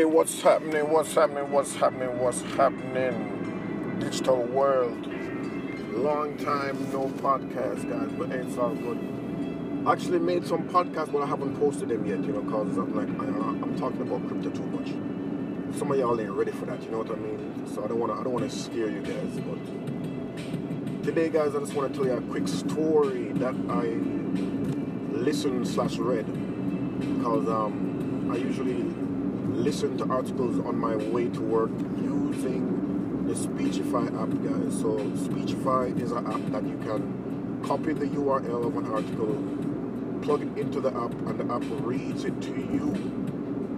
Hey, what's happening? What's happening? What's happening? What's happening? Digital world. Long time no podcast, guys, but it's all good. Actually, made some podcasts, but I haven't posted them yet, you know, because I'm like, I, I'm talking about crypto too much. Some of y'all ain't ready for that, you know what I mean? So I don't want to, I don't want to scare you guys, but today, guys, I just want to tell you a quick story that I listened slash read because um, I usually listen to articles on my way to work using the Speechify app, guys. So Speechify is an app that you can copy the URL of an article, plug it into the app, and the app reads it to you.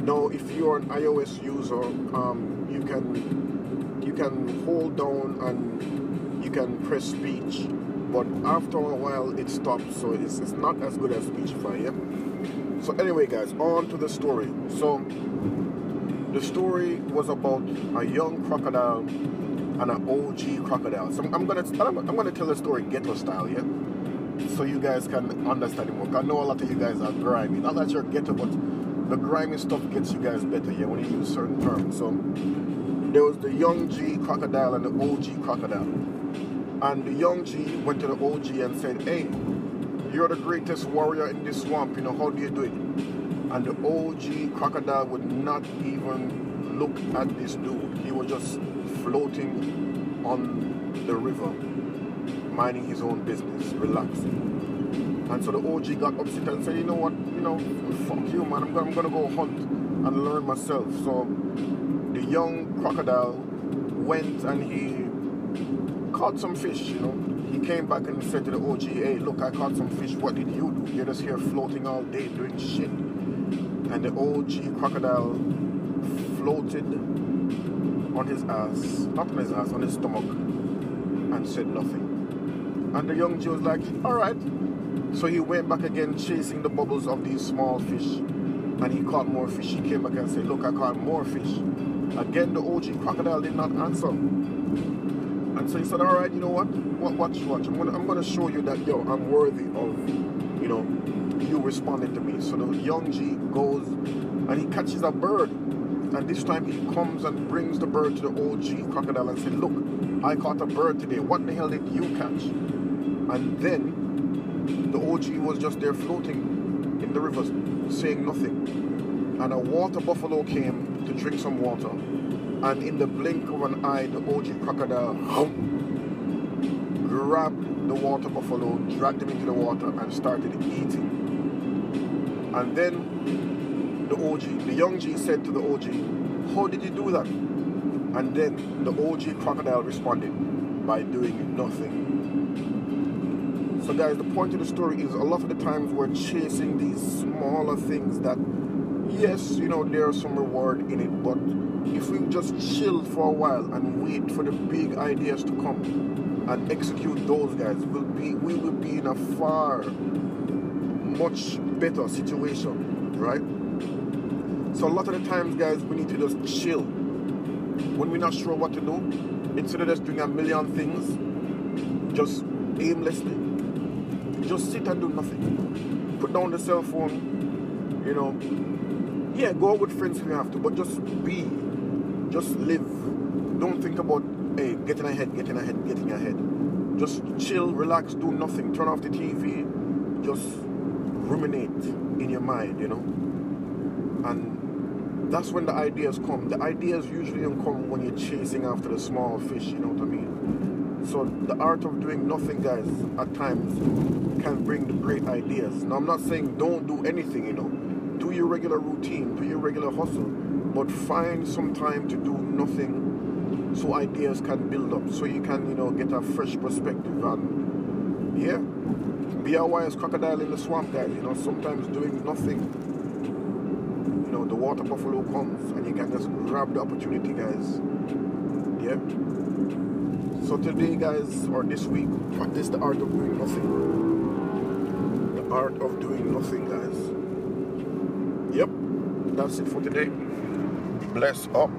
Now, if you're an iOS user, um, you can you can hold down and you can press speech, but after a while it stops. So it's, it's not as good as Speechify, yeah. So anyway, guys, on to the story. So the story was about a young crocodile and an OG crocodile. So I'm, gonna I'm, I'm, gonna tell the story ghetto style, yeah. So you guys can understand it more. I know a lot of you guys are grimy. Not that you're ghetto, but the grimy stuff gets you guys better, yeah, when you use certain terms. So there was the young G crocodile and the OG crocodile. And the young G went to the OG and said, Hey, you're the greatest warrior in this swamp, you know, how do you do it? And the OG crocodile would not even look at this dude. He was just floating on the river, minding his own business, relaxing. And so the OG got upset and said, you know what, you know, fuck you, man. I'm I'm gonna go hunt and learn myself. So the young crocodile went and he caught some fish, you know. He came back and said to the OG, hey, look, I caught some fish. What did you do? You're just here floating all day doing shit and the OG crocodile floated on his ass, not on his ass, on his stomach, and said nothing. And the young G was like, all right. So he went back again, chasing the bubbles of these small fish, and he caught more fish. He came back and said, look, I caught more fish. Again, the OG crocodile did not answer. And so he said, all right, you know what? Watch, watch. I'm I'm gonna show you that, yo, I'm worthy of, you know, you responded to me. So the young G goes and he catches a bird. And this time he comes and brings the bird to the OG crocodile and said, Look, I caught a bird today. What the hell did you catch? And then the OG was just there floating in the rivers, saying nothing. And a water buffalo came to drink some water. And in the blink of an eye, the OG crocodile grabbed the water buffalo, dragged him into the water, and started eating. And then the OG, the young G said to the OG, How did you do that? And then the OG crocodile responded by doing nothing. So, guys, the point of the story is a lot of the times we're chasing these smaller things that, yes, you know, there's some reward in it, but if we just chill for a while and wait for the big ideas to come and execute those guys, we'll be, we will be in a far much better situation, right? So a lot of the times, guys, we need to just chill. When we're not sure what to do, instead of just doing a million things, just aimlessly, just sit and do nothing. Put down the cell phone, you know. Yeah, go out with friends if you have to, but just be, just live. Don't think about, hey, getting ahead, getting ahead, getting ahead. Just chill, relax, do nothing. Turn off the TV, just ruminate in your mind, you know. And that's when the ideas come. The ideas usually don't come when you're chasing after the small fish, you know what I mean? So the art of doing nothing, guys, at times can bring the great ideas. Now I'm not saying don't do anything, you know. Do your regular routine, do your regular hustle, but find some time to do nothing so ideas can build up, so you can, you know, get a fresh perspective and yeah be a wise crocodile in the swamp, guys. You know, sometimes doing nothing. You know, the water buffalo comes and you can just grab the opportunity, guys. Yeah. So today, guys, or this week, practice the art of doing nothing. The art of doing nothing, guys. Yep. That's it for today. Bless up.